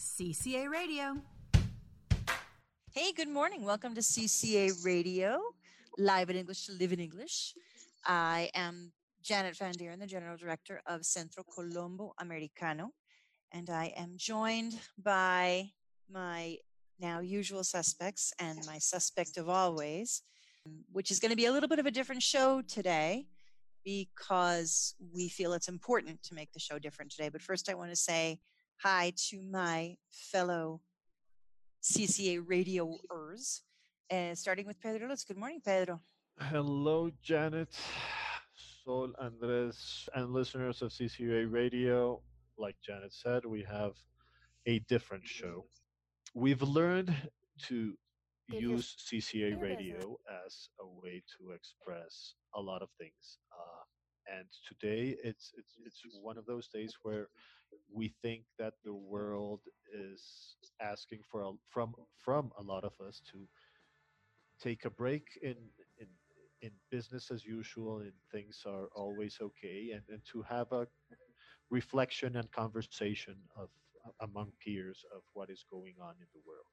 CCA Radio. Hey, good morning. Welcome to CCA Radio, live in English to live in English. I am Janet Van Dieren, the General Director of Centro Colombo Americano, and I am joined by my now usual suspects and my suspect of always, which is going to be a little bit of a different show today because we feel it's important to make the show different today. But first, I want to say hi to my fellow CCA radioers, uh, starting with Pedro Lutz. Good morning, Pedro. Hello, Janet, Sol, Andres, and listeners of CCA Radio. Like Janet said, we have a different show. We've learned to use CCA radio as a way to express a lot of things. Uh, and today it's it's it's one of those days where we think that the world is asking for a, from from a lot of us to take a break in in in business as usual and things are always okay and, and to have a reflection and conversation of among peers of what is going on in the world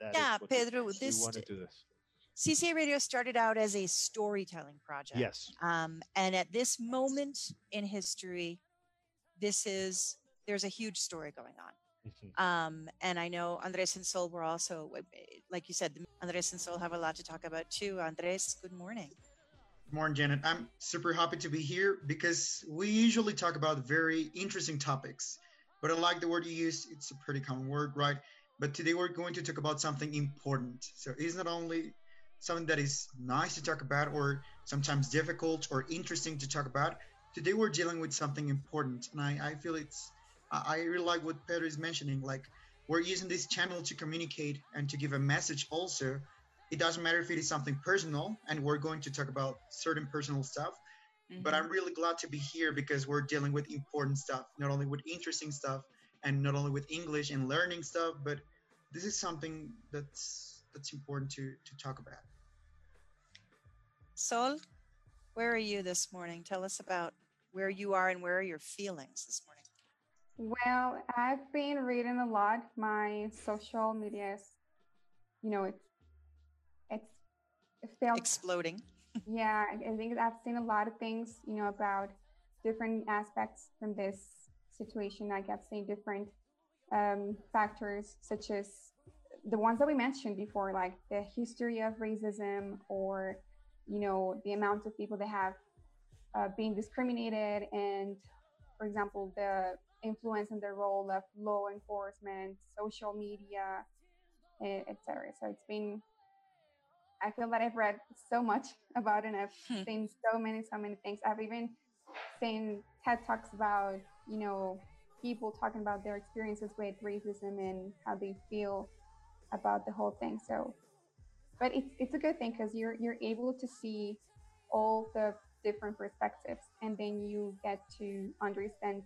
and yeah pedro this want to do this CCA Radio started out as a storytelling project. Yes. Um, and at this moment in history, this is there's a huge story going on. Mm-hmm. Um, and I know Andres and Sol were also, like you said, Andres and Sol have a lot to talk about too. Andres, good morning. Good morning, Janet. I'm super happy to be here because we usually talk about very interesting topics. But I like the word you use. It's a pretty common word, right? But today we're going to talk about something important. So it's not only something that is nice to talk about or sometimes difficult or interesting to talk about. Today we're dealing with something important. And I, I feel it's I really like what Pedro is mentioning. Like we're using this channel to communicate and to give a message. Also, it doesn't matter if it is something personal, and we're going to talk about certain personal stuff. Mm-hmm. But I'm really glad to be here because we're dealing with important stuff, not only with interesting stuff, and not only with English and learning stuff, but this is something that's that's important to to talk about. Sol, where are you this morning? Tell us about where you are and where are your feelings this morning. Well, I've been reading a lot. My social media is, you know, it's it's it felt exploding. yeah, I think I've seen a lot of things, you know, about different aspects from this situation. Like I've seen different um, factors, such as the ones that we mentioned before, like the history of racism, or you know, the amount of people that have uh, been discriminated, and for example, the influence and the role of law enforcement, social media, etc. So it's been, I feel that I've read so much about it and I've hmm. seen so many, so many things. I've even seen TED Talks about, you know, people talking about their experiences with racism and how they feel about the whole thing. So, but it's, it's a good thing because you're, you're able to see all the different perspectives and then you get to understand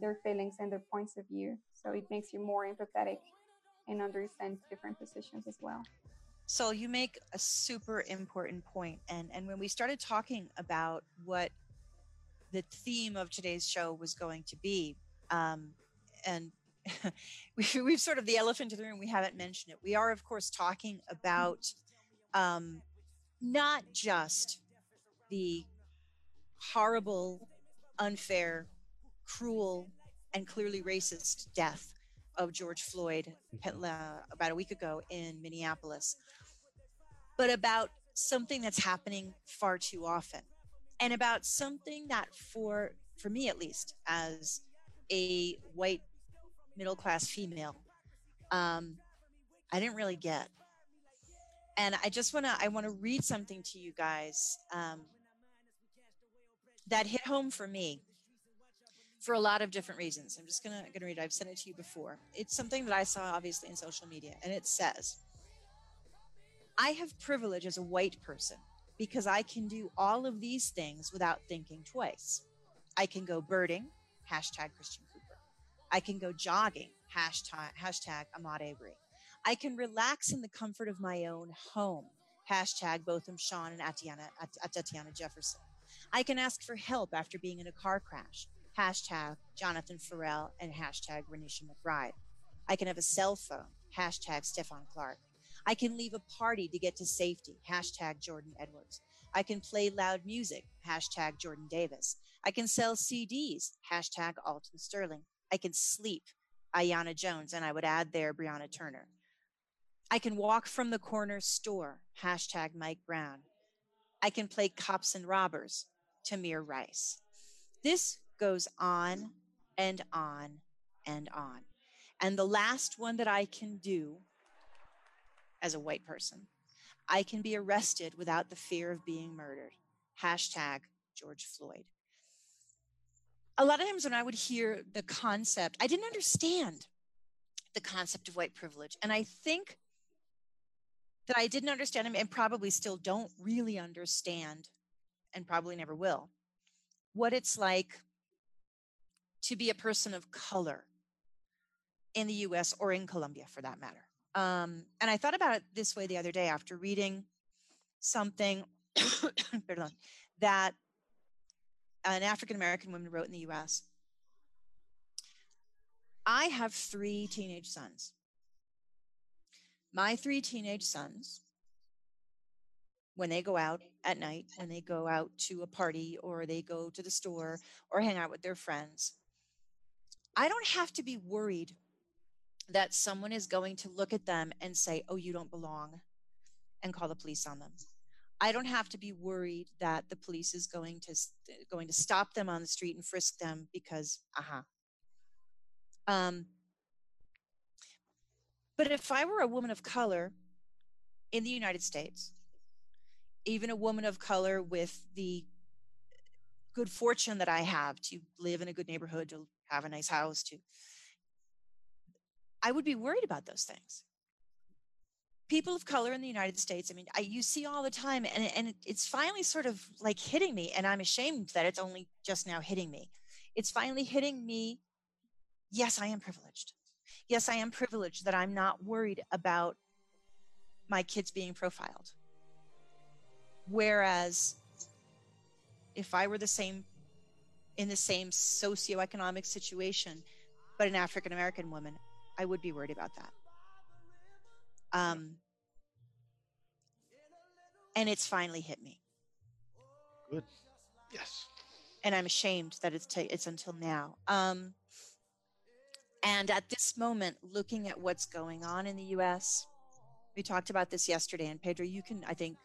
their feelings and their points of view. So it makes you more empathetic and understand different positions as well. So you make a super important point, and and when we started talking about what the theme of today's show was going to be, um, and we, we've sort of the elephant in the room. We haven't mentioned it. We are, of course, talking about um, not just the horrible, unfair cruel and clearly racist death of George Floyd about a week ago in Minneapolis, but about something that's happening far too often and about something that for for me at least as a white middle class female um, i didn't really get. And i just want to i want to read something to you guys um, that hit home for me for a lot of different reasons. I'm just gonna gonna read. It. I've sent it to you before. It's something that I saw obviously in social media, and it says, "I have privilege as a white person because I can do all of these things without thinking twice. I can go birding, hashtag Christian Cooper. I can go jogging, hashtag hashtag Ahmaud Arbery. I can relax in the comfort of my own home, hashtag Botham Jean and Atiana, Tatiana Jefferson. I can ask for help after being in a car crash hashtag Jonathan Ferrell, and hashtag Renisha McBride. I can have a cell phone, hashtag Stephon Clark. I can leave a party to get to safety, hashtag Jordan Edwards. I can play loud music, hashtag Jordan Davis. I can sell CDs, hashtag Alton Sterling. I can sleep, Aiyana Jones, and I would add there Brianna Turner. I can walk from the corner store, hashtag Mike Brown. I can play cops and robbers, Tamir Rice. This goes on and on and on. And the last one that I can do as a white person, I can be arrested without the fear of being murdered. Hashtag George Floyd. A lot of times when I would hear the concept, I didn't understand the concept of white privilege. And I think that I didn't understand and probably still don't really understand and probably never will what it's like to be a person of color in the US or in Colombia for that matter. Um, and I thought about it this way the other day after reading something that an African American woman wrote in the US. I have three teenage sons. My three teenage sons, when they go out at night, when they go out to a party or they go to the store or hang out with their friends, I don't have to be worried that someone is going to look at them and say, oh, you don't belong, and call the police on them. I don't have to be worried that the police is going to going to stop them on the street and frisk them because, uh-huh. Um, but if I were a woman of color in the United States, even a woman of color with the good fortune that I have to live in a good neighborhood, to have a nice house, to I would be worried about those things. People of color in the United States, I mean, I, you see all the time, and, and it's finally sort of like hitting me, and I'm ashamed that it's only just now hitting me. It's finally hitting me. Yes, I am privileged. Yes, I am privileged that I'm not worried about my kids being profiled. Whereas if I were the same in the same socioeconomic situation, but an African American woman, I would be worried about that. Um, and it's finally hit me. Good. Yes. And I'm ashamed that it's ta- it's until now. Um, and at this moment, looking at what's going on in the U.S., we talked about this yesterday, and Pedro, you can, I think,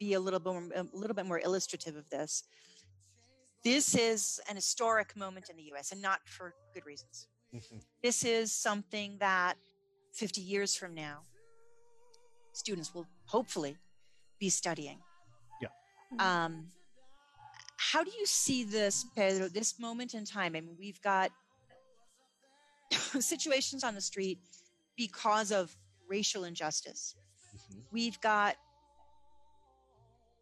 be a little bit more, a little bit more illustrative of this. This is an historic moment in the U.S., and not for good reasons. This is something that 50 years from now, students will hopefully be studying. Yeah. Mm-hmm. Um, how do you see this, Pedro, this moment in time? I mean, we've got situations on the street because of racial injustice. Mm-hmm. We've got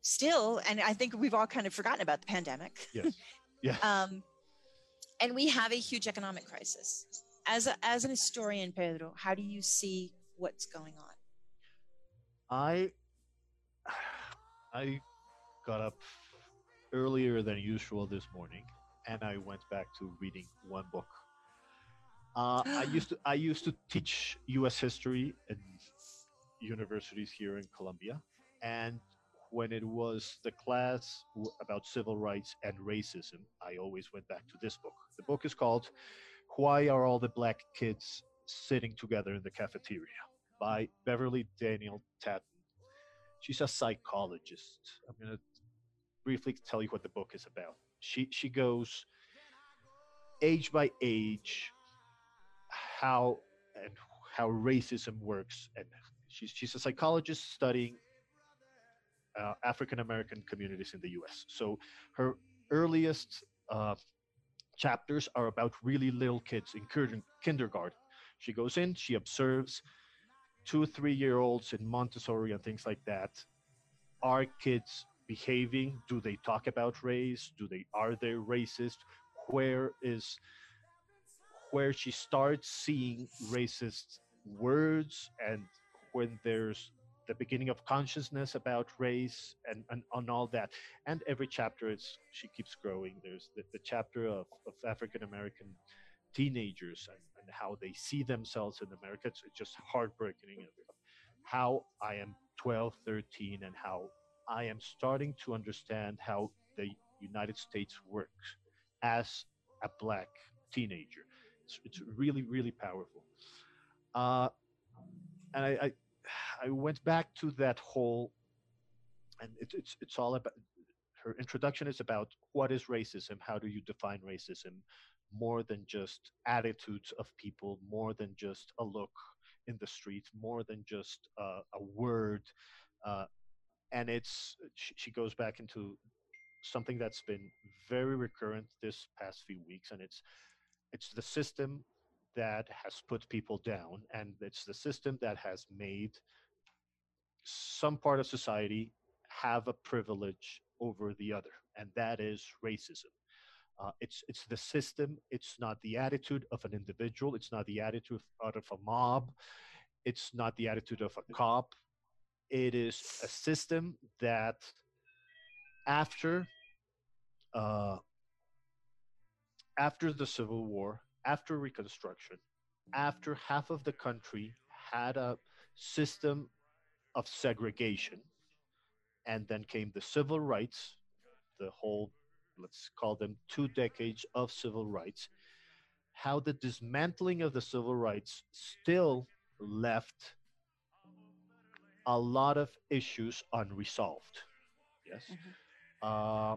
still, and I think we've all kind of forgotten about the pandemic. Yes. Yeah. um, and we have a huge economic crisis. As a, as an historian, Pedro, how do you see what's going on? I I got up earlier than usual this morning, and I went back to reading one book. Uh, I used to I used to teach U.S. history in universities here in Colombia, and when it was the class about civil rights and racism, I always went back to this book. The book is called Why Are All the Black Kids Sitting Together in the Cafeteria by Beverly Daniel Tatum. She's a psychologist. I'm going to briefly tell you what the book is about. She, she goes age by age how and how racism works and she's she's a psychologist studying uh, African American communities in the US. So her earliest uh, chapters are about really little kids in kindergarten. She goes in, she observes two, three year olds in Montessori and things like that. Are kids behaving? Do they talk about race? Do they are they racist? Where is where she starts seeing racist words and when there's the beginning of consciousness about race and, and on all that and every chapter it's she keeps growing there's the, the chapter of, of african american teenagers and, and, how they see themselves in America. It's, it's just heartbreaking. How I am 12, 13, and how I am starting to understand how the United States works as a black teenager. It's, it's really, really powerful. Uh, and I, I, I went back to that whole, and it, it's it's all about her introduction is about what is racism, how do you define racism, more than just attitudes of people, more than just a look in the street, more than just uh, a word. Uh, and it's she, she goes back into something that's been very recurrent this past few weeks, and it's it's the system that has put people down, and it's the system that has made some part of society have a privilege over the other, and that is racism. Uh, it's it's the system. It's not the attitude of an individual. It's not the attitude out of a mob. It's not the attitude of a cop. It is a system that, after uh, after the Civil War, after Reconstruction, after half of the country had a system of segregation, and then came the civil rights, the whole, let's call them two decades of civil rights, how the dismantling of the civil rights still left a lot of issues unresolved. Yes. Uh,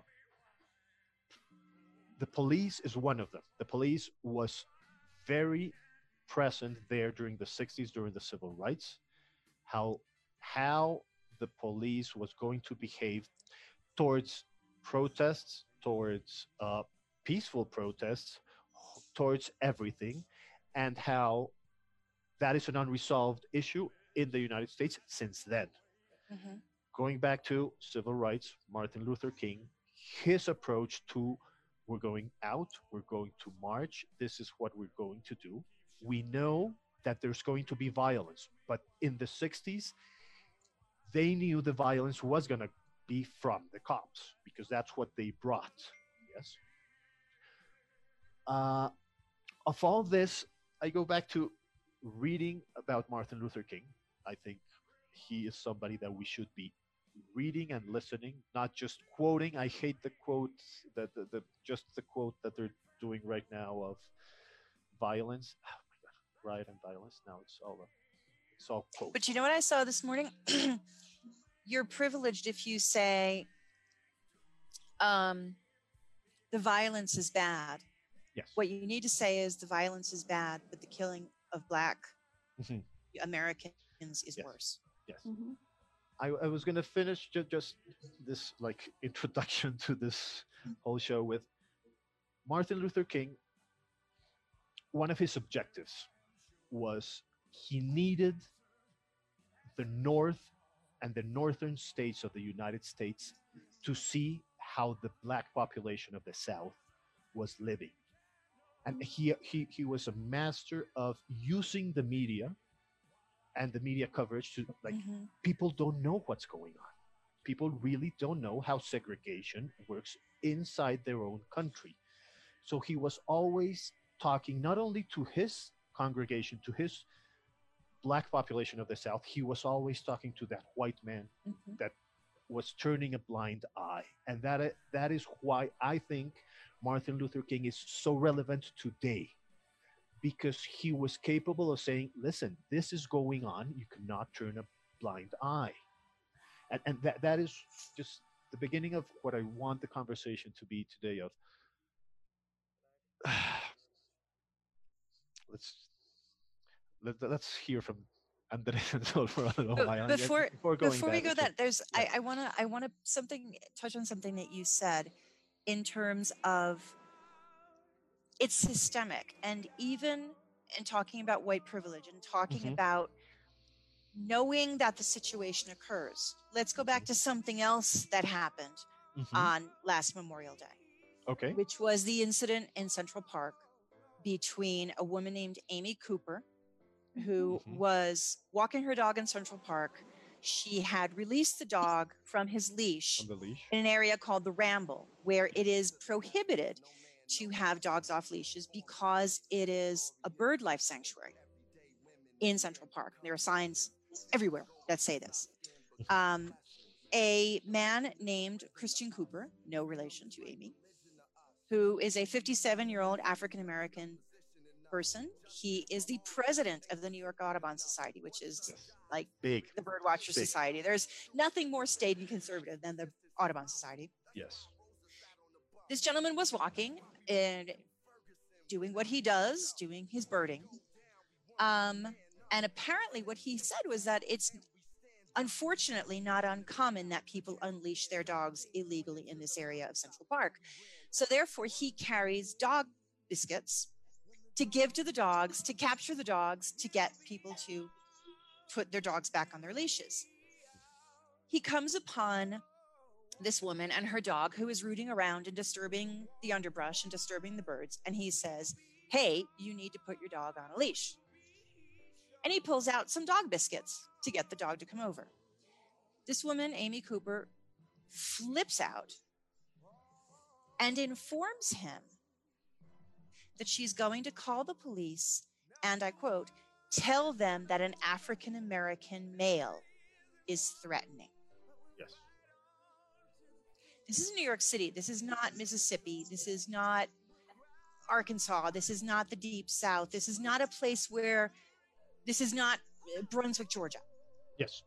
the police is one of them. The police was very present there during the 60s, during the civil rights. How how the police was going to behave towards protests, towards uh, peaceful protests, towards everything, and how that is an unresolved issue in the United States since then. Mm-hmm. Going back to civil rights, Martin Luther King, his approach to we're going out, we're going to march, this is what we're going to do. We know that there's going to be violence, but in the 60s, they knew the violence was going to be from the cops because that's what they brought. Yes. Uh, of all this, I go back to reading about Martin Luther King. I think he is somebody that we should be reading and listening, not just quoting. I hate the quotes that the, the just the quote that they're doing right now of violence. Oh my god, riot and violence. Now it's all it's all quotes. But you know what I saw this morning? You're privileged if you say um, the violence is bad. yes. What you need to say is the violence is bad, but the killing of black Mhm. Americans is Yes. worse. Yes. Mhm. I, I was gonna finish ju- just this like introduction to this whole show with Martin Luther King. One of his objectives was he needed the North and the northern states of the United States to see how the black population of the South was living. And he, he, he was a master of using the media and the media coverage to like Mhm. people don't know what's going on. People really don't know how segregation works inside their own country. So he was always talking not only to his congregation, to his black population of the South, he was always talking to that white man Mhm. that was turning a blind eye. And that, that is why I think Martin Luther King is so relevant today because he was capable of saying, listen, this is going on. You cannot turn a blind eye. And, and that, that is just the beginning of what I want the conversation to be today of let's let, let's hear from Andres and Sol for a little while. before- before, going Before we go that, there's yeah. I, I wanna I wanna something touch on something that you said in terms of it's systemic and even in talking about white privilege and talking Mhm. about knowing that the situation occurs. Let's go Mm-hmm. back to something else that happened Mhm. on last Memorial Day. okay. which was the incident in Central Park between a woman named Amy Cooper, who Mhm. was walking her dog in Central Park. She had released the dog from his leash the leash. in an area called the Ramble, where it is prohibited to have dogs off leashes because it is a bird life sanctuary in Central Park. There are signs everywhere that say this. Um, a man named Christian Cooper, no relation to Amy, who is a 57 year old African American person. He is the president of the New York Audubon Society, which is like Big. the Birdwatcher Big. Society. There's nothing more staid and conservative than the Audubon Society. Yes. This gentleman was walking and doing what he does, doing his birding. Um, and apparently, what he said was that it's unfortunately not uncommon that people unleash their dogs illegally in this area of Central Park. So, therefore, he carries dog biscuits to give to the dogs, to capture the dogs, to get people to put their dogs back on their leashes. He comes upon this woman and her dog who is rooting around and disturbing the underbrush and disturbing the birds. And he says, Hey, you need to put your dog on a leash. And he pulls out some dog biscuits to get the dog to come over. This woman, Amy Cooper, flips out and informs him that she's going to call the police and I quote, tell them that an African American male is threatening. Yes. This is New York City. This is not Mississippi. This is not Arkansas. This is not the deep south. This is not a place where this is not Brunswick, Georgia. Yes.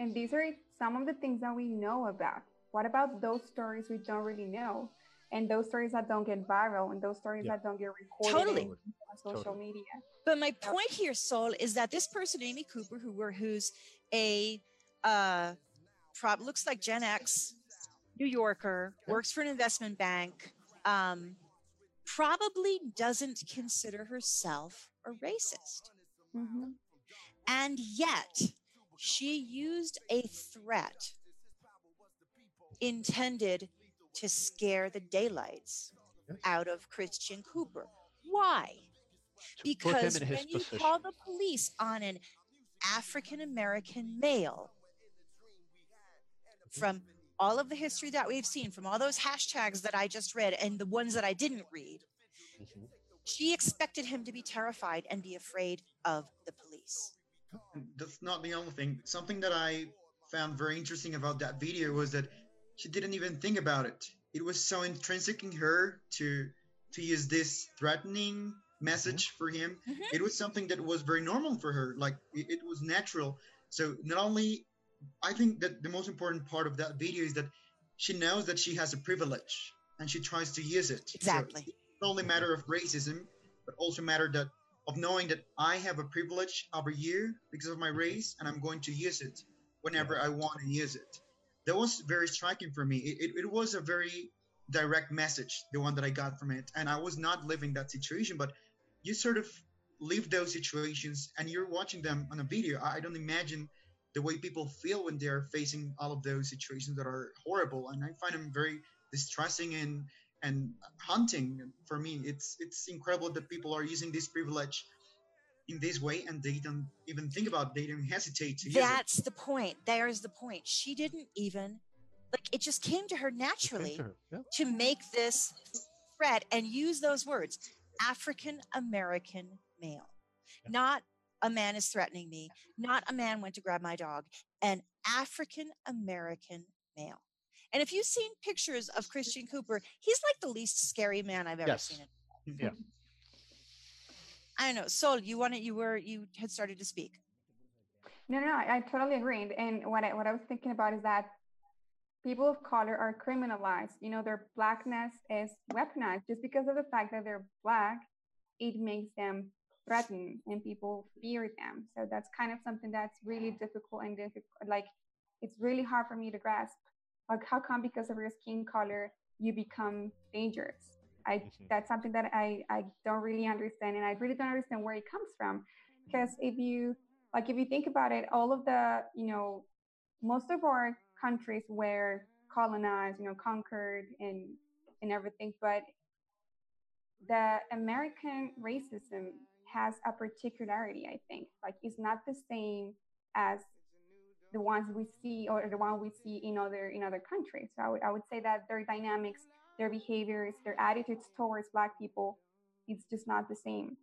And these are some of the things that we know about. What about those stories we don't really know? And those stories that don't get viral and those stories Yeah. that don't get recorded Totally. on social Totally. media. But my point here, Sol, is that this person, Amy Cooper, who were who's a uh, prob looks like Gen X, New Yorker, works for an investment bank, um, probably doesn't consider herself a racist. Mhm. And yet, she used a threat intended to scare the daylights out of Christian Cooper. Why? Because put him when you position. call the police on an African American male, from all of the history that we've seen, from all those hashtags that I just read and the ones that I didn't read, Mhm. she expected him to be terrified and be afraid of the police. That's not the only thing. Something that I found very interesting about that video was that she didn't even think about it. It was so intrinsic in her to to use this threatening message for him. Mhm. It was something that was very normal for her. Like it, it was natural. So not only I think that the most important part of that video is that she knows that she has a privilege and she tries to use it. So Exactly. it's not only a matter of racism, but also a matter that of knowing that I have a privilege over you because of my race, and I'm going to use it whenever I want to use it. That was very striking for me. It, it, it was a very direct message, the one that I got from it, and I was not living that situation, but you sort of live those situations, and you're watching them on a video. I, I don't imagine the way people feel when they're facing all of those situations that are horrible, and I find them very distressing and and hunting for me it's it's incredible that people are using this privilege in this way and they don't even think about they don't hesitate to use it That's the point. There's the point. She didn't even like it just came to her naturally to her, yeah. to make this threat and use those words African American male. Yeah. Not a man is threatening me, not a man went to grab my dog, an African American male. And if you've seen pictures of Christian Cooper, he's like the least scary man I've ever Yes. seen. In. Yeah. I don't know. Sol, you wanted you were you had started to speak. No, no, I, I totally agree. And what I, what I was thinking about is that people of color are criminalized. You know, their blackness is weaponized just because of the fact that they're black. It makes them threatened, and people fear them. So that's kind of something that's really difficult and difficult. Like, it's really hard for me to grasp. Like, how come because of your skin color you become dangerous? I Mhm. that's something that I I don't really understand, and I really don't understand where it comes from. Because if you like if you think about it all of the you know most of our countries were colonized you know conquered and and everything but the american racism has a particularity i think like it's not the same as the ones we see or the one we see in other in other countries so i would, I would say that their dynamics their behaviors, their attitudes towards Black people, it's just not the same.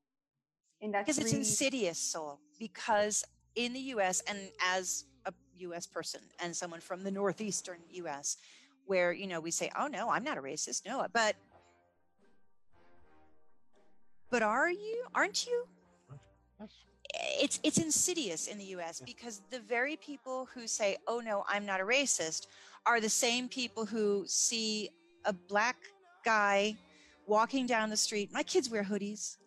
And that's because it's insidious, Sol. Because in the U.S. and as a U.S. person and someone from the northeastern U.S., where you know we say, "Oh no, I'm not a racist," no, but but are you? Aren't you? It's it's insidious in the U.S. because the very people who say, "Oh no, I'm not a racist," are the same people who see a black guy walking down the street. My kids wear hoodies,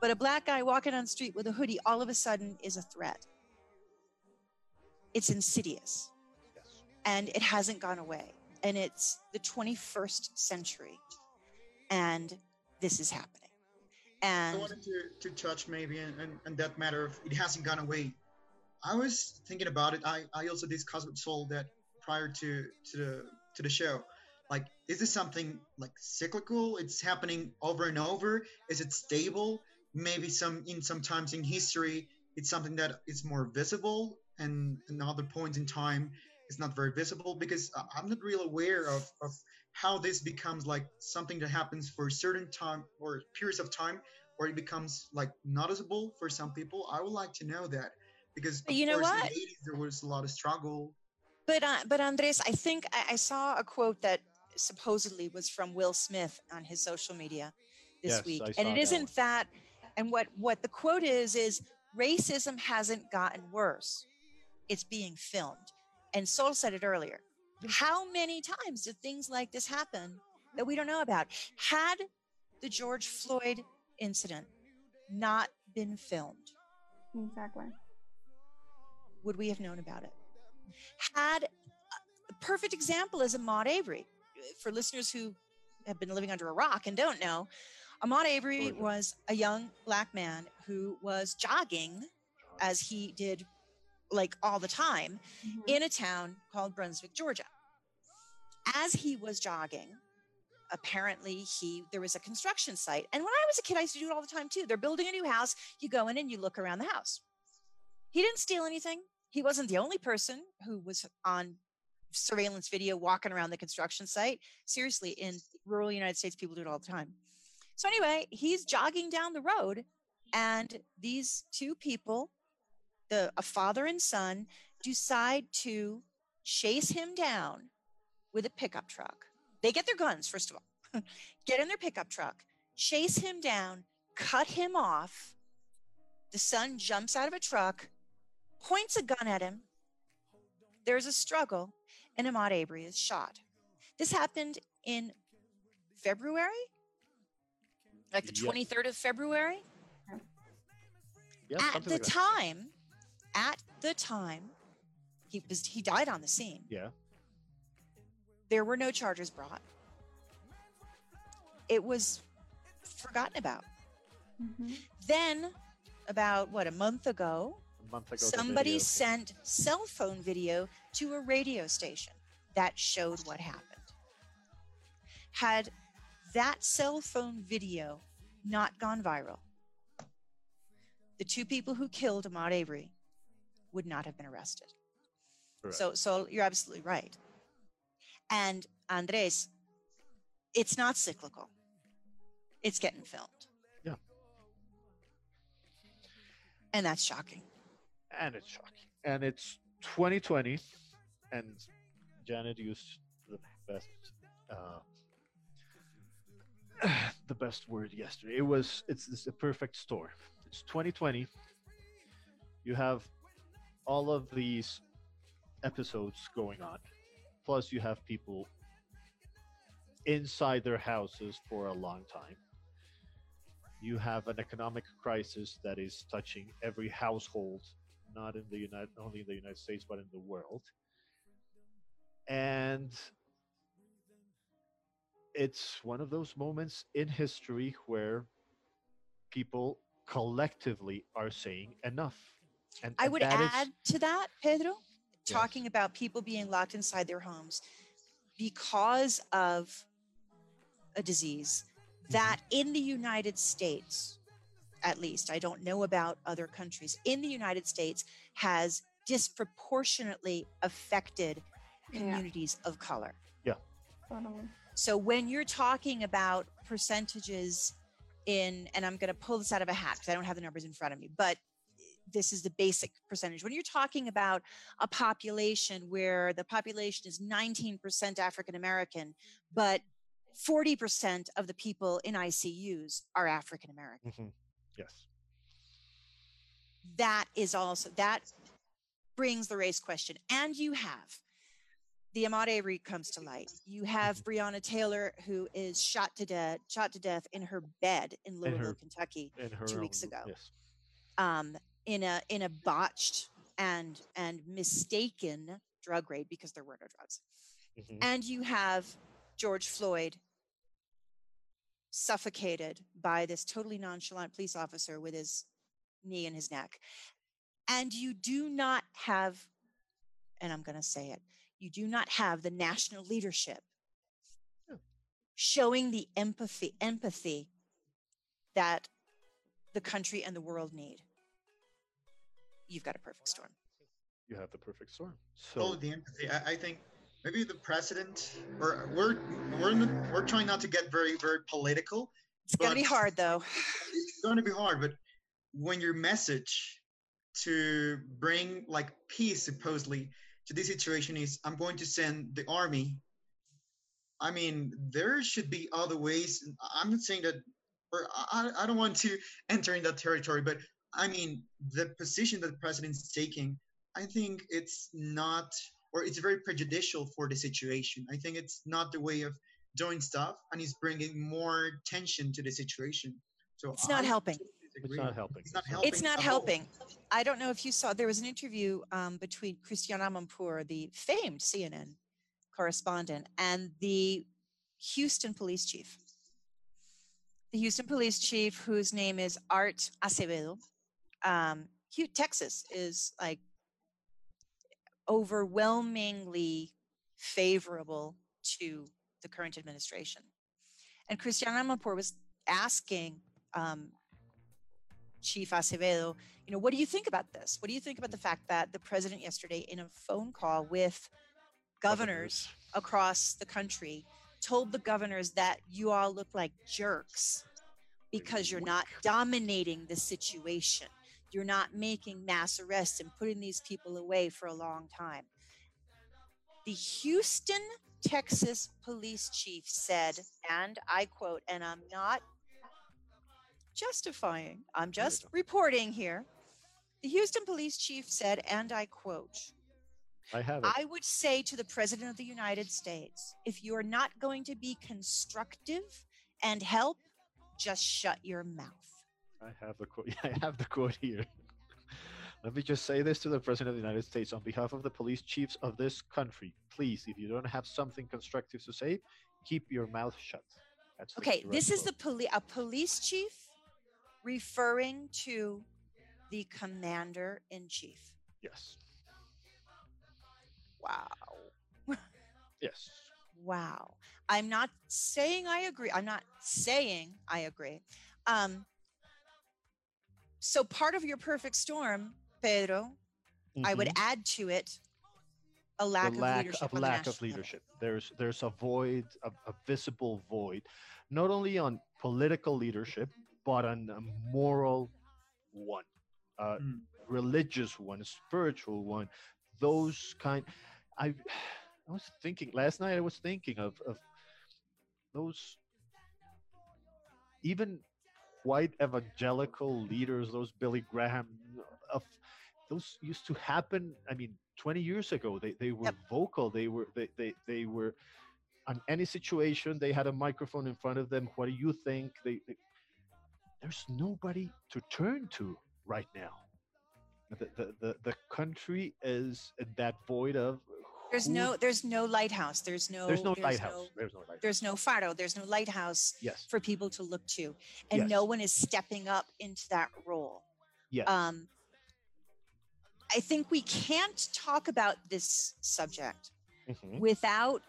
but a black guy walking on the street with a hoodie all of a sudden is a threat. It's insidious, and it hasn't gone away. And it's the 21st century, and this is happening. And I wanted to, to touch maybe and, that matter of it hasn't gone away. I was thinking about it. I, I also discussed with Sol that prior to to the to the show. Like, is this something like cyclical? It's happening over and over. Is it stable? Maybe some in sometimes in history, it's something that is more visible, and another point in time, it's not very visible because I'm not really aware of, of how this becomes like something that happens for a certain time or periods of time or it becomes like noticeable for some people i would like to know that because you know what in the 80s there was a lot of struggle but uh, but andres i think I, I, saw a quote that supposedly was from will smith on his social media this yes, week and it not that and what what the quote is is racism hasn't gotten worse it's being filmed and Sol said it earlier how many times did things like this happen that we don't know about? Had the George Floyd incident not been filmed, exactly, would we have known about it? Had a perfect example is Ahmaud Arbery. For listeners who have been living under a rock and don't know, Ahmaud Arbery was a young black man who was jogging as he did like all the time mm-hmm. in a town called Brunswick, Georgia. As he was jogging, apparently he there was a construction site. And when I was a kid, I used to do it all the time too. They're building a new house, you go in and you look around the house. He didn't steal anything. He wasn't the only person who was on surveillance video walking around the construction site. Seriously, in rural United States, people do it all the time. So anyway, he's jogging down the road, and these two people the a father and son decide to chase him down with a pickup truck. They get their guns, first of all, get in their pickup truck, chase him down, cut him off. The son jumps out of a truck, points a gun at him. There's a struggle, and Ahmaud Arbery is shot. This happened in February, like the 23rd of February. at the like time, at the time he was he died on the scene. Yeah. There were no charges brought. It was forgotten about. Mm-hmm. Then, about what a month ago, a month ago somebody sent cell phone video to a radio station that showed what happened. Had that cell phone video not gone viral, the two people who killed Ahmaud Arbery would not have been arrested. Correct. So, so you're absolutely right. And Andres, it's not cyclical. It's getting filmed. Yeah. And that's shocking. And it's shocking. And it's 2020, and Janet used the best, uh, the best word yesterday. It was it's, it's a perfect storm. It's 2020. You have all of these episodes going on. Plus, you have people inside their houses for a long time. You have an economic crisis that is touching every household, not in the United, only in the United States, but in the world. And it's one of those moments in history where people collectively are saying enough and, I would add is, to that, Pedro, talking yes. about people being locked inside their homes because of a disease mm-hmm. that in the United States, at least, I don't know about other countries, in the United States has disproportionately affected communities yeah. of color. Yeah. So when you're talking about percentages in, and I'm going to pull this out of a hat because I don't have the numbers in front of me, but this is the basic percentage. When you're talking about a population where the population is 19% African American, but 40% of the people in ICUs are African American. Mhm. Yes. That is also, that brings the race question. And you have the Ahmaud Arbery comes to light. You have Breonna Taylor, who is shot to death, shot to death in her bed in Louisville, her- Kentucky, In Two own- weeks ago. Yes. um, in a in a botched and and mistaken drug raid because there were no drugs. Mhm. And you have George Floyd suffocated by this totally nonchalant police officer with his knee in his neck. And you do not have, and I'm going to say it, you do not have the national leadership Yeah. showing the empathy, empathy that the country and the world need. You've got a perfect storm. You have the perfect storm. So of the empathy. I, I think maybe the president, or we're we're in the, we're trying not to get very very political. It's going to be hard though. It's going to be hard, but when your message to bring like peace supposedly to this situation is, I'm going to send the army. I mean, there should be other ways. I'm not saying that, or I, I don't want to enter in that territory, but I mean, the position that the president's taking, I think it's not, or it's very prejudicial for the situation. I think it's not the way of doing stuff, and it's bringing more tension to the situation. So It's not I helping. totally it's not helping. It's not helping. It's not helping. I don't know if you saw, there was an interview um, between Christiane Amanpour, the famed CNN correspondent, and the Houston police chief. The Houston police chief, whose name is Art Acevedo. Um, Texas is like overwhelmingly favorable to the current administration. And Christiane Amanpour was asking um, Chief Acevedo, you know, what do you think about this? What do you think about the fact that the president yesterday, in a phone call with governors across the country, told the governors that you all look like jerks because you're not dominating the situation. You're not making mass arrests and putting these people away for a long time. The Houston, Texas police chief said, and I quote, and I'm not justifying, I'm just reporting here. The Houston police chief said, and I quote, I have it. I would say to the President of the United States if you're not going to be constructive and help, just shut your mouth. I have the quote. I have the quote here. Let me just say this to the President of the United States on behalf of the police chiefs of this country. Please, if you don't have something constructive to say, keep your mouth shut. That's Okay, this is the a police chief referring to the commander in chief. yes, Wow. yes. Wow. I'm not saying I agree. I'm not saying I agree. Um, so part of your perfect storm, Pedro, I would Mhm. add to it a lack the of leadership. of lack national of level. leadership. There's there's a void, a, a visible void, not only on political leadership, but on a moral one, uh, Mm. religious one, spiritual one. Those kind. I I was thinking last night. I was thinking of of those even white evangelical leaders, those Billy Graham of those used to happen. I mean, 20 years ago, they, they were Yep. vocal. They were they, they they were on any situation. They had a microphone in front of them. What do you think? They, they there's nobody to turn to right now. The the the, the country is in that void of. There's no there's no lighthouse. There's no there's no there's lighthouse. no- there's no lighthouse. there's no faro. There's no lighthouse yes. for people to look to, and no one is stepping up into that role. Yes. Um, I think we can't talk about this subject Mhm. without,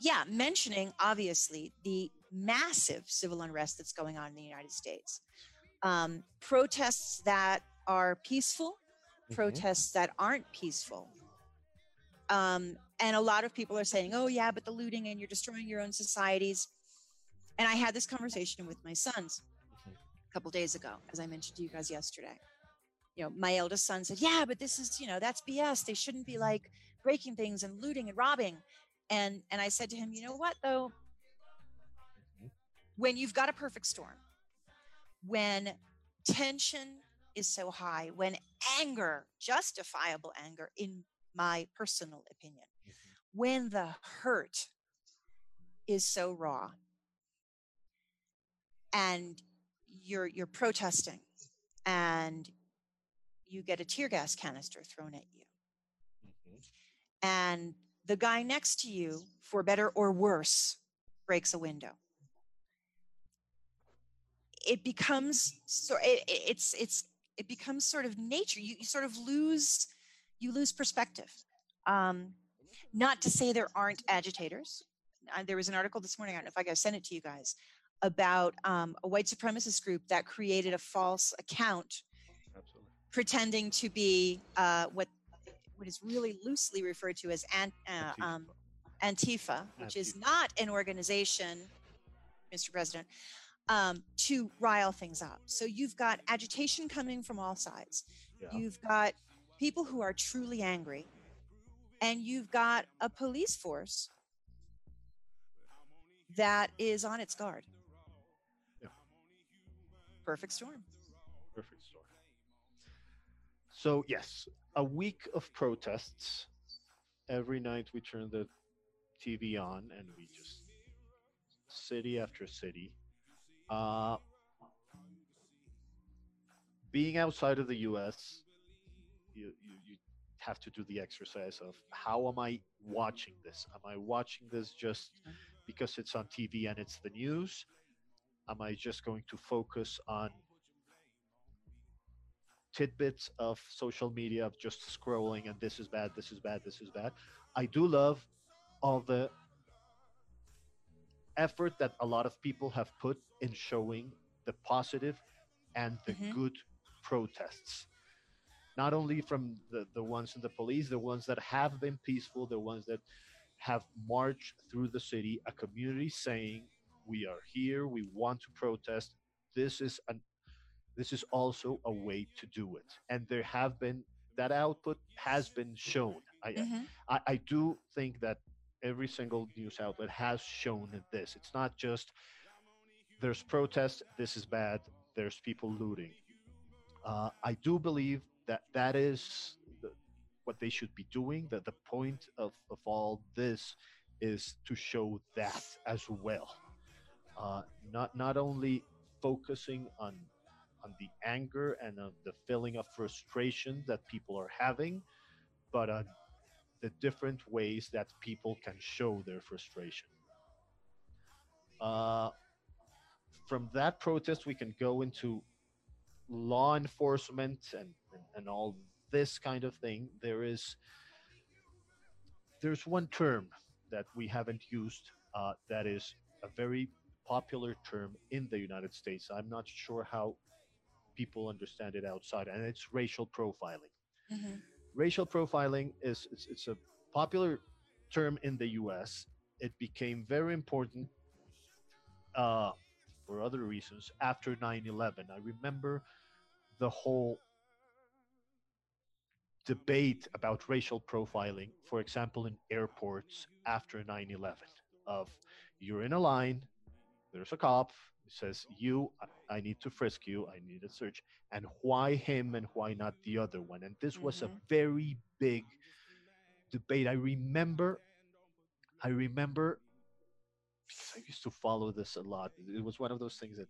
yeah, mentioning obviously the massive civil unrest that's going on in the United States. Um, protests that are peaceful, Mhm. protests that aren't peaceful. Um, and a lot of people are saying, oh, yeah, but the looting and you're destroying your own societies. And I had this conversation with my sons Mhm. a couple days ago, as I mentioned to you guys yesterday. You know, my eldest son said, yeah, but this is, you know, that's BS. They shouldn't be like breaking things and looting and robbing. And and I said to him, you know what though? Mhm. When you've got a perfect storm, when tension is so high, when anger, justifiable anger, in my personal opinion, when the hurt is so raw and you're you're protesting and you get a tear gas canister thrown at you Mhm. and the guy next to you for better or worse breaks a window. It becomes so it- it's it's it becomes sort of nature. You, you sort of lose you lose perspective um not to say there aren't agitators uh, there was an article this morning i don't know if i got send it to you guys about um, a white supremacist group that created a false account Absolutely. pretending to be uh, what what is really loosely referred to as uh, Antifa. um, Antifa, which is not an organization, Mr. President, um, to rile things up. So you've got agitation coming from all sides. Yeah. You've got people who are truly angry, and you've got a police force that is on its guard. Yeah. Perfect storm. Perfect storm. So yes, a week of protests. Every night we turn the TV on and we just city after city. Uh, being outside of the U.S., you, you you have to do the exercise of how am I watching this? Am I watching this just because it's on TV and it's the news? Am I just going to focus on tidbits of social media of just scrolling and this is bad, this is bad, this is bad. I do love all the effort that a lot of people have put in showing the positive and the Mhm. good protests. Not only from the, the ones in the police, the ones that have been peaceful, the ones that have marched through the city, a community saying, We are here, we want to protest. This is an this is also a way to do it and there have been that output has been shown i Mhm. I, I do think that every single news outlet has shown this it's not just there's protests this is bad there's people looting uh, i do believe that that is the, what they should be doing that the point of, of all this is to show that as well uh, not not only focusing on on the anger and on the feeling of frustration that people are having, but on the different ways that people can show their frustration. Uh, from that protest, we can go into law enforcement and, and, and all this kind of thing. There is there's one term that we haven't used uh, that is a very popular term in the United States. I'm not sure how people understand it outside, and it's racial profiling. Mhm. Racial profiling is it's, it's a popular term in the U.S. It became very important uh, for other reasons after 9/11. I remember the whole debate about racial profiling, for example, in airports after 9 11, of you're in a line, there's a cop, it says, You, I- need to frisk you, I need a search, and why him and why not the other one? And this was a Mhm. very big debate. I remember, I remember, I used to follow this a lot. It was one of those things that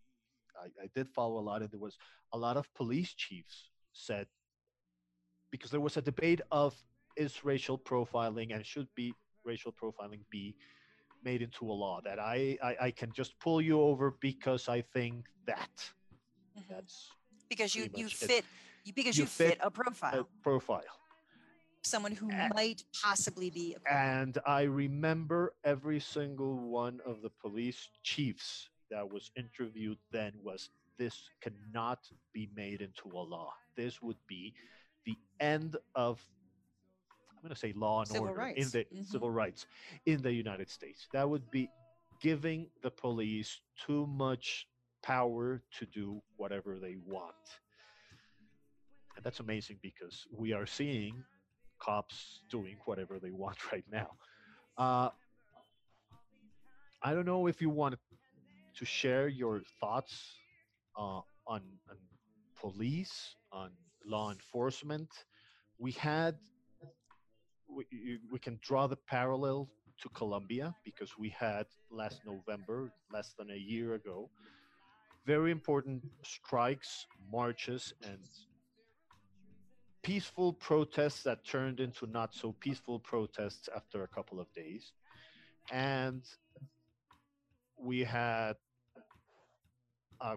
I, I did follow a lot, and there was a lot of police chiefs said, because there was a debate of is racial profiling and should be racial profiling be made into a law that I, I, I can just pull you over because I think that Mhm. that's because you you it. fit you, because You you, fit, fit a a profile profile. Someone who a- might possibly be a And I remember every single one of the police chiefs that was interviewed then was this cannot be made into a law. This would be the end of I'm going to say law and Civil order in rights. the Mhm. civil rights in the United States. That would be giving the police too much power to do whatever they want. And that's amazing because we are seeing cops doing whatever they want right now. Uh, I don't know if you want to share your thoughts uh, on, on police, on law enforcement. We had, we, we can draw the parallel to Colombia because we had last November, less than a year ago, very important strikes, marches, and peaceful protests that turned into not so peaceful protests after a couple of days. And we had a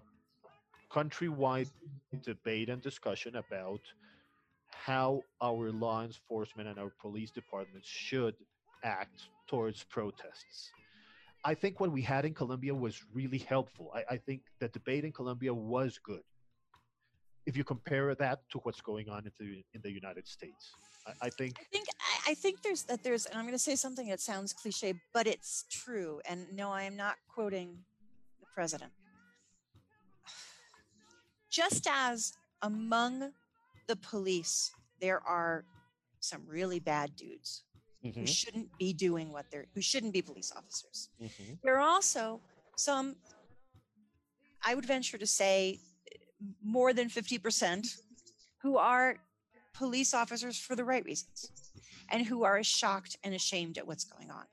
countrywide debate and discussion about how our law enforcement and our police departments should act towards protests. I think what we had in Colombia was really helpful. I, I think the debate in Colombia was good. If you compare that to what's going on in the, in the United States, I, I think I think I, think there's that there's and I'm going to say something that sounds cliche, but it's true. And no, I am not quoting the president. Just as among the police there are some really bad dudes Mm-hmm. who shouldn't be doing what they're who shouldn't be police officers. Mhm. There are also some, I would venture to say, more than 50% who are police officers for the right reasons and who are shocked and ashamed at what's going on.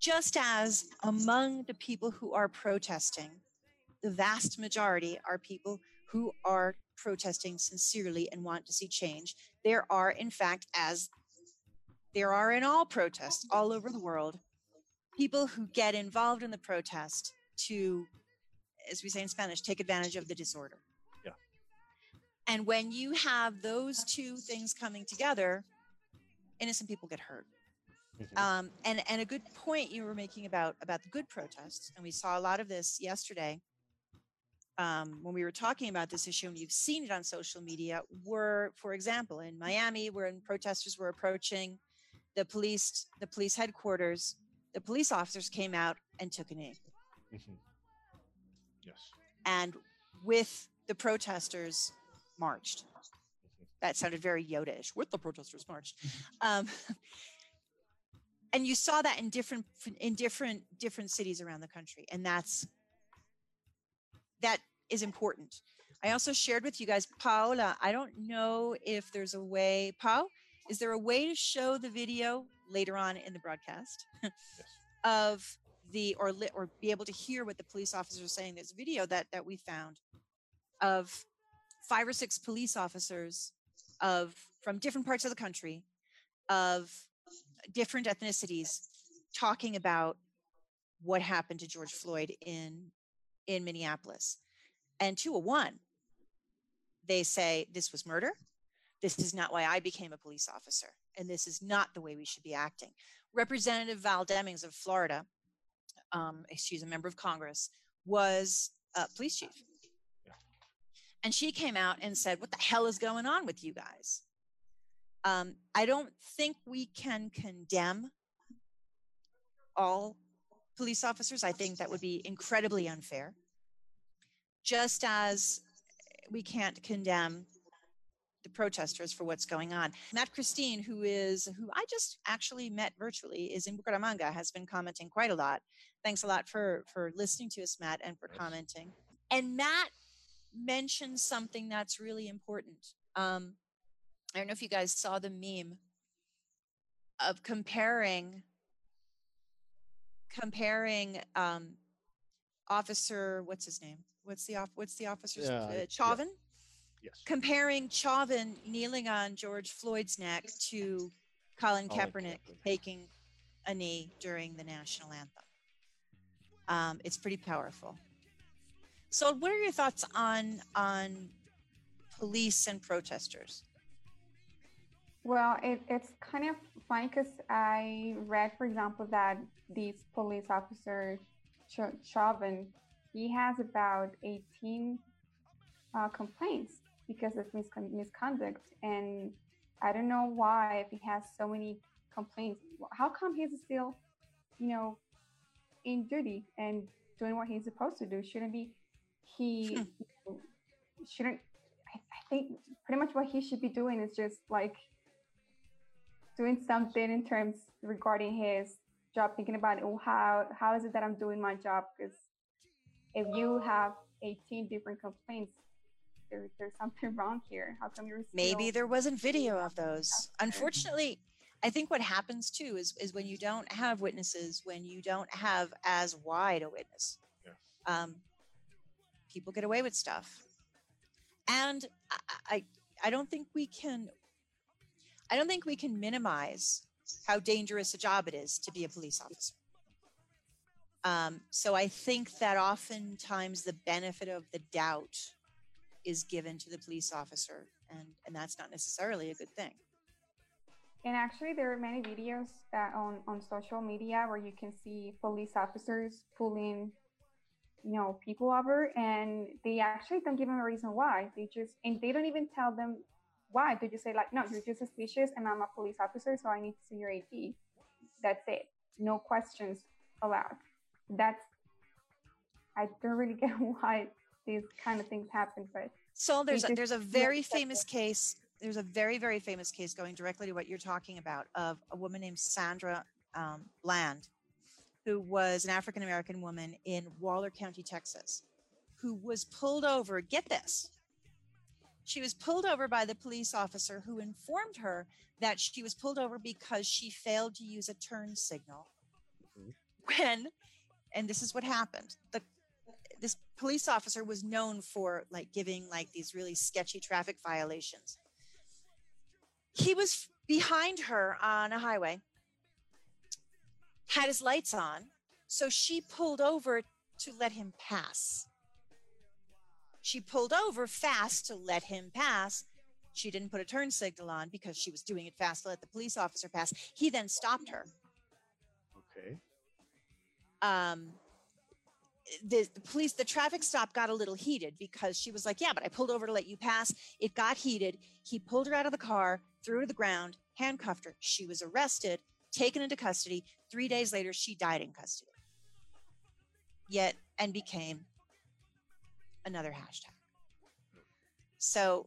Just as among the people who are protesting, the vast majority are people who are protesting sincerely and want to see change. There are, in fact, as there are in all protests all over the world, people who get involved in the protest to, as we say in Spanish, take advantage of the disorder. Yeah. And when you have those two things coming together, innocent people get hurt. Mhm. Um, and and a good point you were making about about the good protests, and we saw a lot of this yesterday um, when we were talking about this issue, and you've seen it on social media. Were, for example, in Miami, when protesters were approaching the police the police headquarters, the police officers came out and took a knee, Mhm. Yes. and with the protesters marched. That sounded very Yoda-ish. With the protesters marched. Um, and you saw that in different in different different cities around the country and that's that is important i also shared with you guys paola i don't know if there's a way pau is there a way to show the video later on in the broadcast Yes. of the or li- or be able to hear what the police officers are saying there's a video that that we found of five or six police officers of from different parts of the country of different ethnicities talking about what happened to George Floyd in in Minneapolis. And 201 they say this was murder. This is not why I became a police officer and this is not the way we should be acting. Representative Val Demings of Florida, um, she's a member of Congress, was a police chief. Yeah. And she came out and said, What the hell is going on with you guys? Um, I don't think we can condemn all police officers. I think that would be incredibly unfair. Just as we can't condemn the protesters for what's going on. Matt Christine, who is who I just actually met virtually, is in Bucaramanga, has been commenting quite a lot. Thanks a lot for for listening to us, Matt, and for Yes. commenting. And Matt mentioned something that's really important. Um, I don't know if you guys saw the meme of comparing comparing um, officer what's his name what's the off what's the officer's Yeah, uh. Chauvin Yes. comparing Chauvin kneeling on George Floyd's neck to Colin Colin Kaepernick Kaepernick. taking a knee during the national anthem. Um, it's pretty powerful. So, what are your thoughts on on police and protesters? Well, it, it's kind of funny because I read, for example, that these police officer Ch- Chauvin, he has about 18 uh, complaints because of miscon- misconduct, and I don't know why if he has so many complaints. How come he's still, you know, in duty and doing what he's supposed to do? Shouldn't be he hmm. shouldn't I, I think pretty much what he should be doing is just like doing something in terms regarding his job, thinking about oh how how is it that I'm doing my job? Because if you have 18 different complaints, there, there's something wrong here. How come you're maybe there wasn't video of those unfortunately i think what happens too is is when you don't have witnesses when you don't have as wide a witness Yeah. um, people get away with stuff and I, I i don't think we can i don't think we can minimize how dangerous a job it is to be a police officer um, so i think that oftentimes the benefit of the doubt is given to the police officer and and that's not necessarily a good thing And actually, there are many videos that on on social media where you can see police officers pulling, you know, people over, and they actually don't give them a reason why. They just and they don't even tell them why. They just say like, "No, you're just suspicious, and I'm a police officer, so I need to see your ID." That's it. No questions allowed. That's I don't really get why these kind of things happen, but So there's a, there's a very that famous case. There's a very very famous case going directly to what you're talking about of a woman named Sandra um, Bland, who was an African American woman in Waller County, Texas, who was pulled over. Get this. She was pulled over by the police officer who informed her that she was pulled over because she failed to use a turn signal. Mhm. When, and this is what happened. The this police officer was known for like giving like these really sketchy traffic violations. He was behind her on a highway, had his lights on, so she pulled over to let him pass. She pulled over fast to let him pass. She didn't put a turn signal on because she was doing it fast to let the police officer pass. He then stopped her. Okay. um the, the police the traffic stop got a little heated because she was like yeah but i pulled over to let you pass. It got heated. He pulled her out of the car threw her to the ground handcuffed her. She was arrested taken into custody. Three days later she died in custody. Yet and became another hashtag. So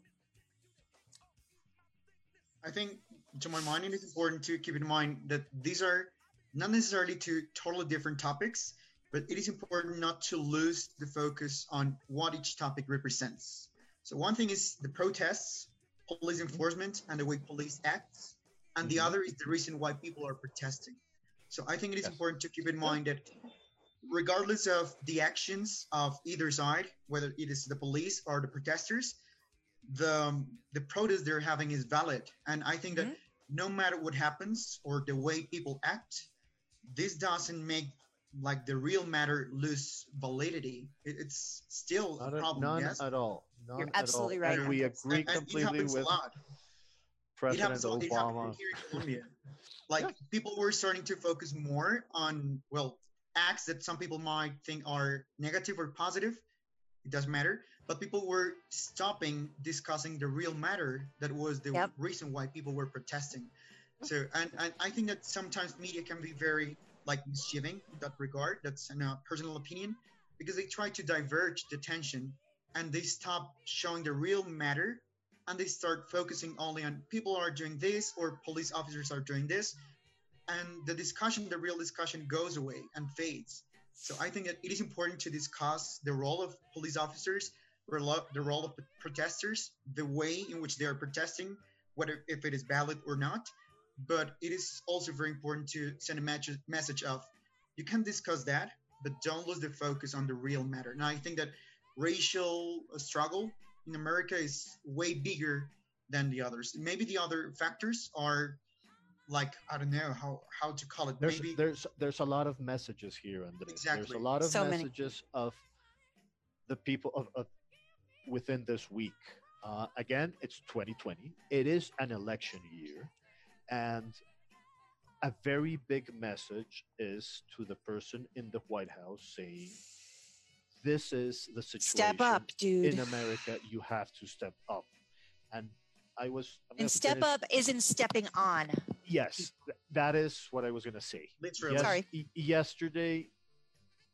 I think, to my mind, it is important to keep in mind that these are not necessarily two totally different topics, but it is important not to lose the focus on what each topic represents. So, one thing is the protests, police enforcement, and the way police acts, and the Mhm. other is the reason why people are protesting. So, I think it is Yes. important to keep in mind that regardless of the actions of either side, whether it is the police or the protesters, the the protest they're having is valid, and I think that no matter what happens or the way people act, this doesn't make like the real matter lose validity. It, it's still Not a a- problem. none yes, at all. None at absolutely all. right. And we And- agree and it completely happens a with lot. It President happens a lot. It happened Obama. here in Colombia. Like people were starting to focus more on well acts that some people might think are negative or positive. It doesn't matter. But people were stopping discussing the real matter that was the Yep. reason why people were protesting. So and, and I think that sometimes media can be very like misgiving in that regard. That's a personal opinion because they try to diverge the tension and they stop showing the real matter and they start focusing only on people are doing this or police officers are doing this and the discussion the real discussion goes away and fades so i think that it is important to discuss the role of police officers the role of protesters the way in which they are protesting whether if it is valid or not but it is also very important to send a message message of you can discuss that but don't lose the focus on the real matter now i think that racial uh, struggle in America is way bigger than the others. Maybe the other factors are like I don't know how how to call it. There's Maybe there's there's a lot of messages here, Andres. There's a lot of So many. messages of the people of, of within this week. Uh, again, it's 2020. It is an election year, and a very big message is to the person in the White House saying, "This is the situation." step up dude in America, you have to step up. And I was. I'm And step finish- up isn't stepping on. Yes, th- that is what I was gonna say. Literally. Yes- Sorry. y- yesterday,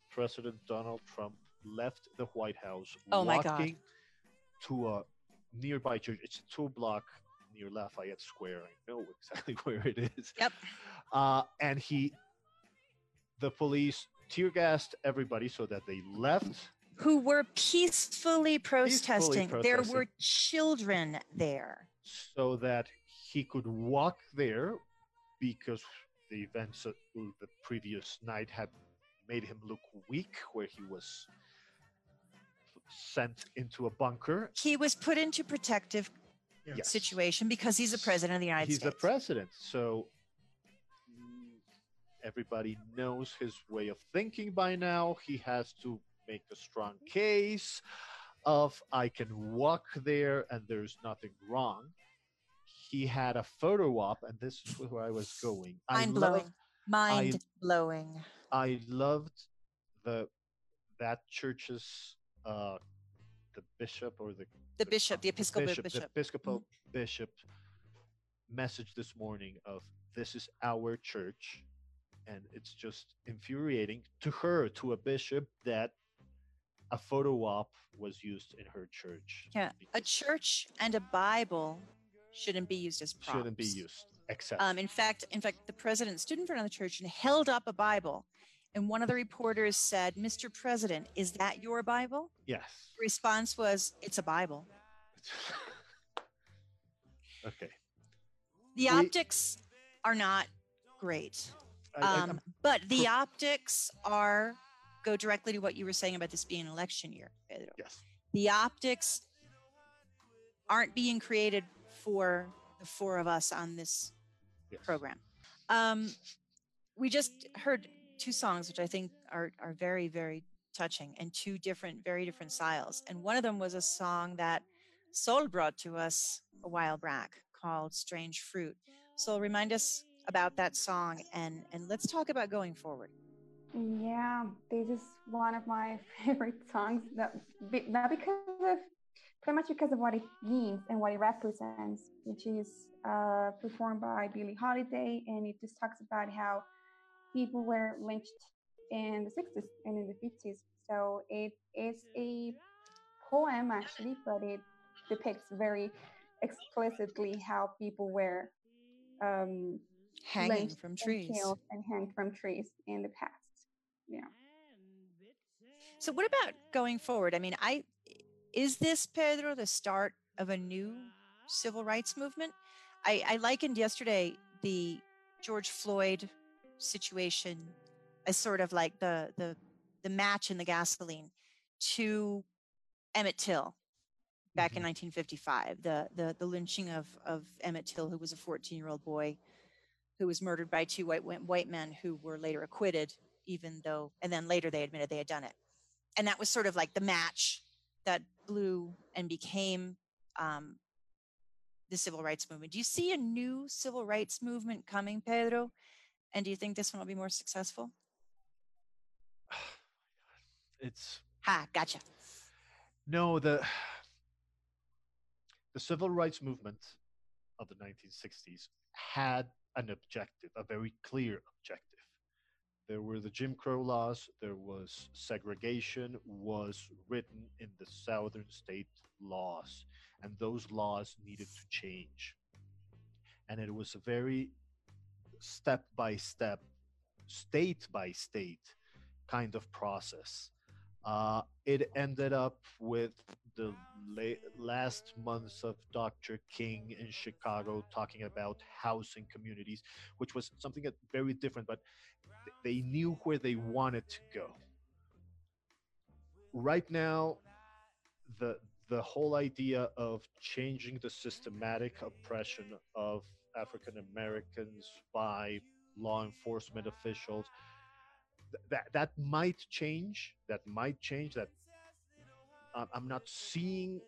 President Donald Trump left the White House Oh my God. walking to a nearby church. It's a two block near Lafayette Square. I know exactly where it is. Yep. Uh, and he, the police tear gassed everybody so that they left. Who were peacefully protesting. There protesting. were children there. so that he could walk there because the events of the previous night had made him look weak where he was sent into a bunker He was put into protective. Yes. situation because he's the president of the United he's States. He's the president so everybody knows his way of thinking by now he has to make a strong case of i can walk there and there's nothing wrong he had a photo op and this is where i was going I Mind blowing. Mind blowing. I loved the that church's uh the bishop or the The bishop, the Episcopal bishop, bishop. the Episcopal bishop message this morning of this is our church and it's just infuriating to her to a bishop that a photo op was used in her church Yeah, a church and a Bible shouldn't be used as props. shouldn't be used except Um, in fact, in fact, the president stood in front of the church and held up a Bible, and one of the reporters said, "Mr. President, is that your Bible?" yes The response was, "It's a Bible." okay The We- optics are not great, I- I- um, but the optics are go directly to what you were saying about this being an election year, Pedro. yes the optics aren't being created for the four of us on this yes program. Um, we just heard two songs, which I think are are very very touching, and two different, very different styles. And one of them was a song that Sol brought to us a while back called "Strange Fruit." So remind us about that song, and and let's talk about going forward. Yeah, this is one of my favorite songs. That not because of pretty much because of what it means and what it represents, which is uh, performed by Billie Holiday, and it just talks about how people were lynched in the 60s and in the 50s. So it is a poem actually, but it depicts very explicitly how people were um, Hanging from trees. killed and hanged from trees in the past. Yeah. So what about going forward? I mean, I is this Pedro the start of a new civil rights movement? I, I likened yesterday the George Floyd situation as sort of like the the the match in the gasoline to Emmett Till back in 1955, the the the lynching of of Emmett Till, who was a 14 year old boy who was murdered by two white white men who were later acquitted, even though, and then later they admitted they had done it, and that was sort of like the match that blew and became um, the civil rights movement. Do you see a new civil rights movement coming, Pedro? And do you think this one will be more successful? it's Ha, gotcha. No, the the civil rights movement of the 1960s had an objective, a very clear objective. There were the Jim Crow laws, there was segregation was written in the southern state laws, and those laws needed to change. And it was a very step by step, state by state kind of process. Uh, it ended up with the la- last months of Dr. King in Chicago talking about housing communities, which was something that very different, but th- they knew where they wanted to go. Right now, the the whole idea of changing the systematic oppression of African Americans by law enforcement officials. Th- that that might change that might change that i'm not seeing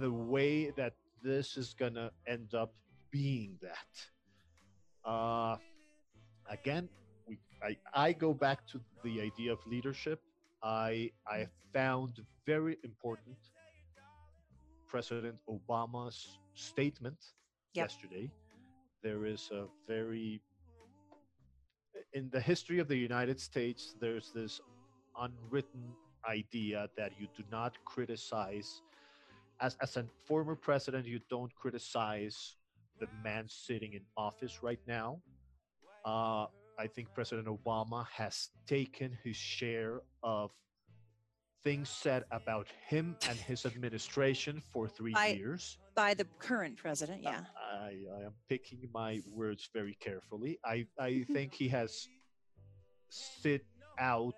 the way that this is gonna end up being that. Uh again we i i go back to the idea of leadership. I i found very important President Obama's statement Yep. yesterday. There is a very in the history of the United States, there's this unwritten idea that you do not criticize as, as a former president, you don't criticize the man sitting in office right now. Uh, I think President Obama has taken his share of things said about him and his administration for three years. By the current president, yeah. I, I am picking my words very carefully. I, I think he has sit out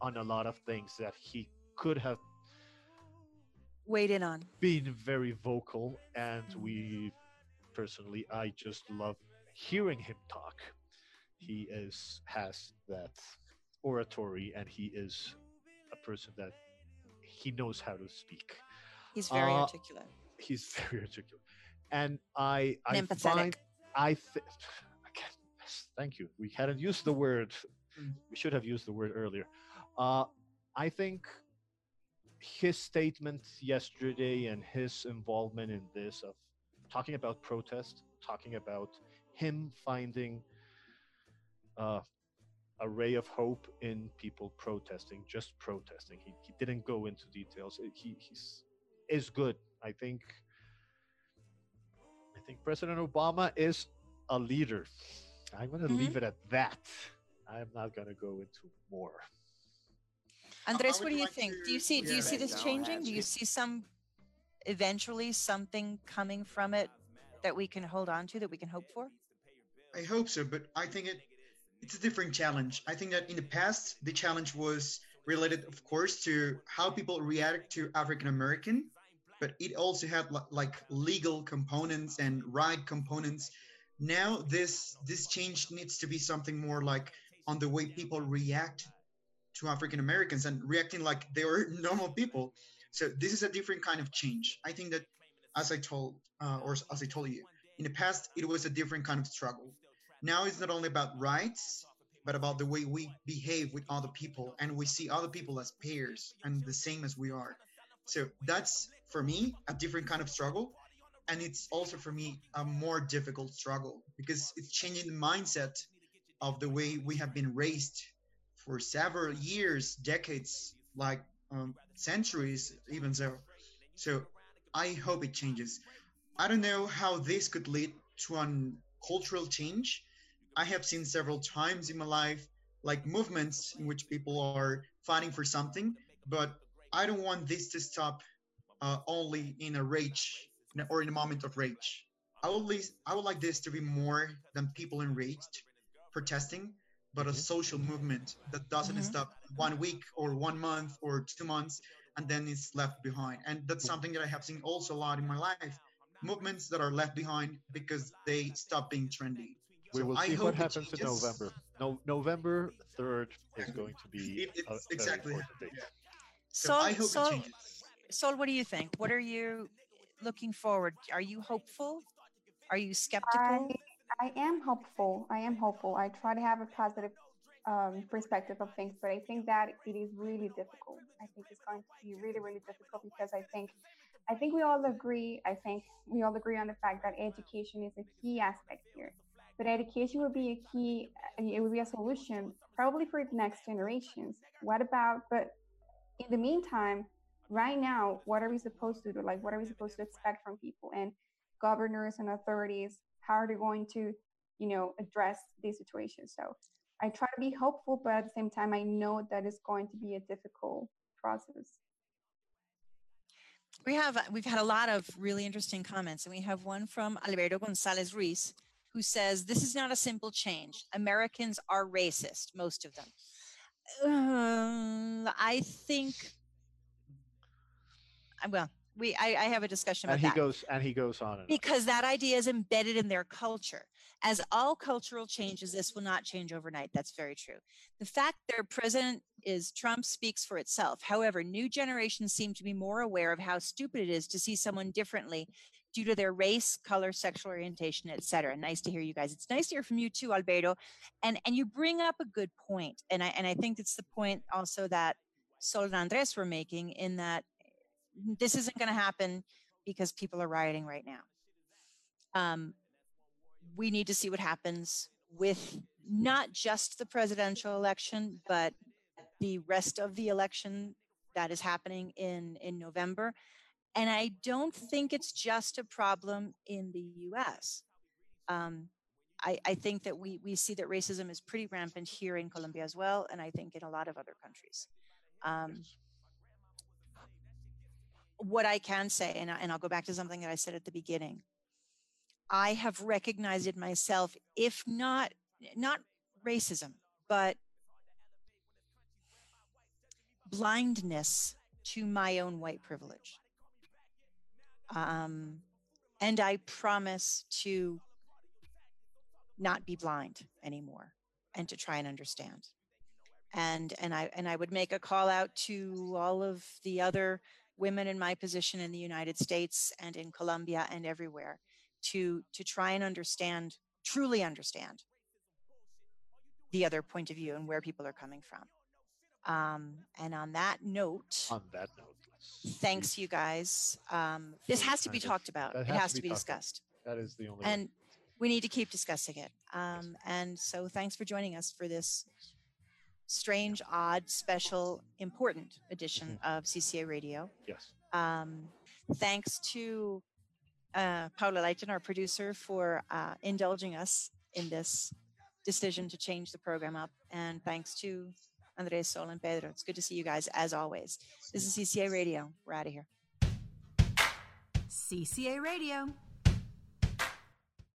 on a lot of things that he could have Weighed in on. been very vocal and we personally i just love hearing him talk he is has that oratory and he is a person that he knows how to speak He's very Uh, articulate. he's very articulate and i i find i th- again thank you. We hadn't used the word Mm. we should have used the word earlier. Uh i think his statement yesterday and his involvement in this of talking about protest talking about him finding uh, a ray of hope in people protesting just protesting. He, he didn't go into details. He he's is good. I think think president obama is a leader i'm going to Mhm. leave it at that i'm not going to go into more Andres, what do you like think? Do you see do you see this changing? Do you see some eventually something coming from it that we can hold on to that we can hope for? I hope so, but I think it it's a different challenge. I think that in the past the challenge was related, of course, to how people react to African American, but it also had like legal components and right components. Now this this change needs to be something more like on the way people react to African Americans and reacting like they were normal people. So this is a different kind of change. I think that, as I told uh, or as I told you, in the past it was a different kind of struggle now it's not only about rights but about the way we behave with other people and we see other people as peers and the same as we are so that's for me a different kind of struggle. And it's also for me a more difficult struggle because it's changing the mindset of the way we have been raised for several years decades like um, centuries even so. So i hope it changes. I don't know how this could lead to an cultural change. I have seen several times in my life like movements in which people are fighting for something, but I don't want this to stop uh, only in a rage or in a moment of rage. I would, least, I would like this to be more than people enraged protesting, but a Mhm. social movement that doesn't Mhm. stop one week or one month or two months and then it's left behind. And that's something that I have seen also a lot in my life movements that are left behind because they stop being trendy. we will I see hope what happens in november no november 3rd is going to be It- a it's very exactly- important date. yeah. So Sol, I hope Sol, changes. Sol, what do you think? What are you looking forward? Are you hopeful? Are you skeptical? I, I am hopeful. I am hopeful. I try to have a positive um, perspective of things, but I think that it is really difficult. I think it's going to be really, really difficult because I think, I think we all agree. I think we all agree on the fact that education is a key aspect here. But education would be a key. uh, It would be a solution probably for the next generations. What about? But in the meantime, right now, what are we supposed to do? Like, what are we supposed to expect from people and governors and authorities? How are they going to, you know, address these situations? So I try to be hopeful, but at the same time, I know that it's going to be a difficult process. We have we've had a lot of really interesting comments, and we have one from Alberto Gonzalez Ruiz, who says this is not a simple change. Americans are racist, most of them. Um, I think. Well, we I, I have a discussion about and he that goes and he goes on and on. because that idea is embedded in their culture. As all cultural changes, this will not change overnight. That's very true. The fact their president is Trump speaks for itself. However, new generations seem to be more aware of how stupid it is to see someone differently due to their race, color, sexual orientation, etc. Nice to hear you guys. It's nice to hear from you too, Alberto. And and you bring up a good point. And I and I think it's the point also that Sol and Andres were making in that this isn't going to happen because people are rioting right now. Um, we need to see what happens with not just the presidential election, but the rest of the election that is happening in, in November. And I don't think it's just a problem in the US. Um, I, I, think that we, we see that racism is pretty rampant here in Colombia as well, and I think in a lot of other countries. Um, what I can say, and, I, and I'll go back to something that I said at the beginning, I have recognized it myself, if not not racism, but blindness to my own white privilege. Um, and I promise to not be blind anymore and to try and understand. And and I and I would make a call out to all of the other women in my position in the United States and in Colombia and everywhere to to try and understand, truly understand the other point of view and where people are coming from. Um, and on that note, on that note, thanks you guys. Um, this has to be talked about. It has, to be, discussed. That is the only. And way. we need to keep discussing it. Um, and so, thanks for joining us for this strange, odd, special, important edition mm-hmm. of CCA Radio. Yes. Um, thanks to uh, Paula Leighton, our producer, for uh, indulging us in this decision to change the program up. And thanks to Andres, Sol, and Pedro. It's good to see you guys as always. This is CCA Radio. We're out of here. CCA Radio.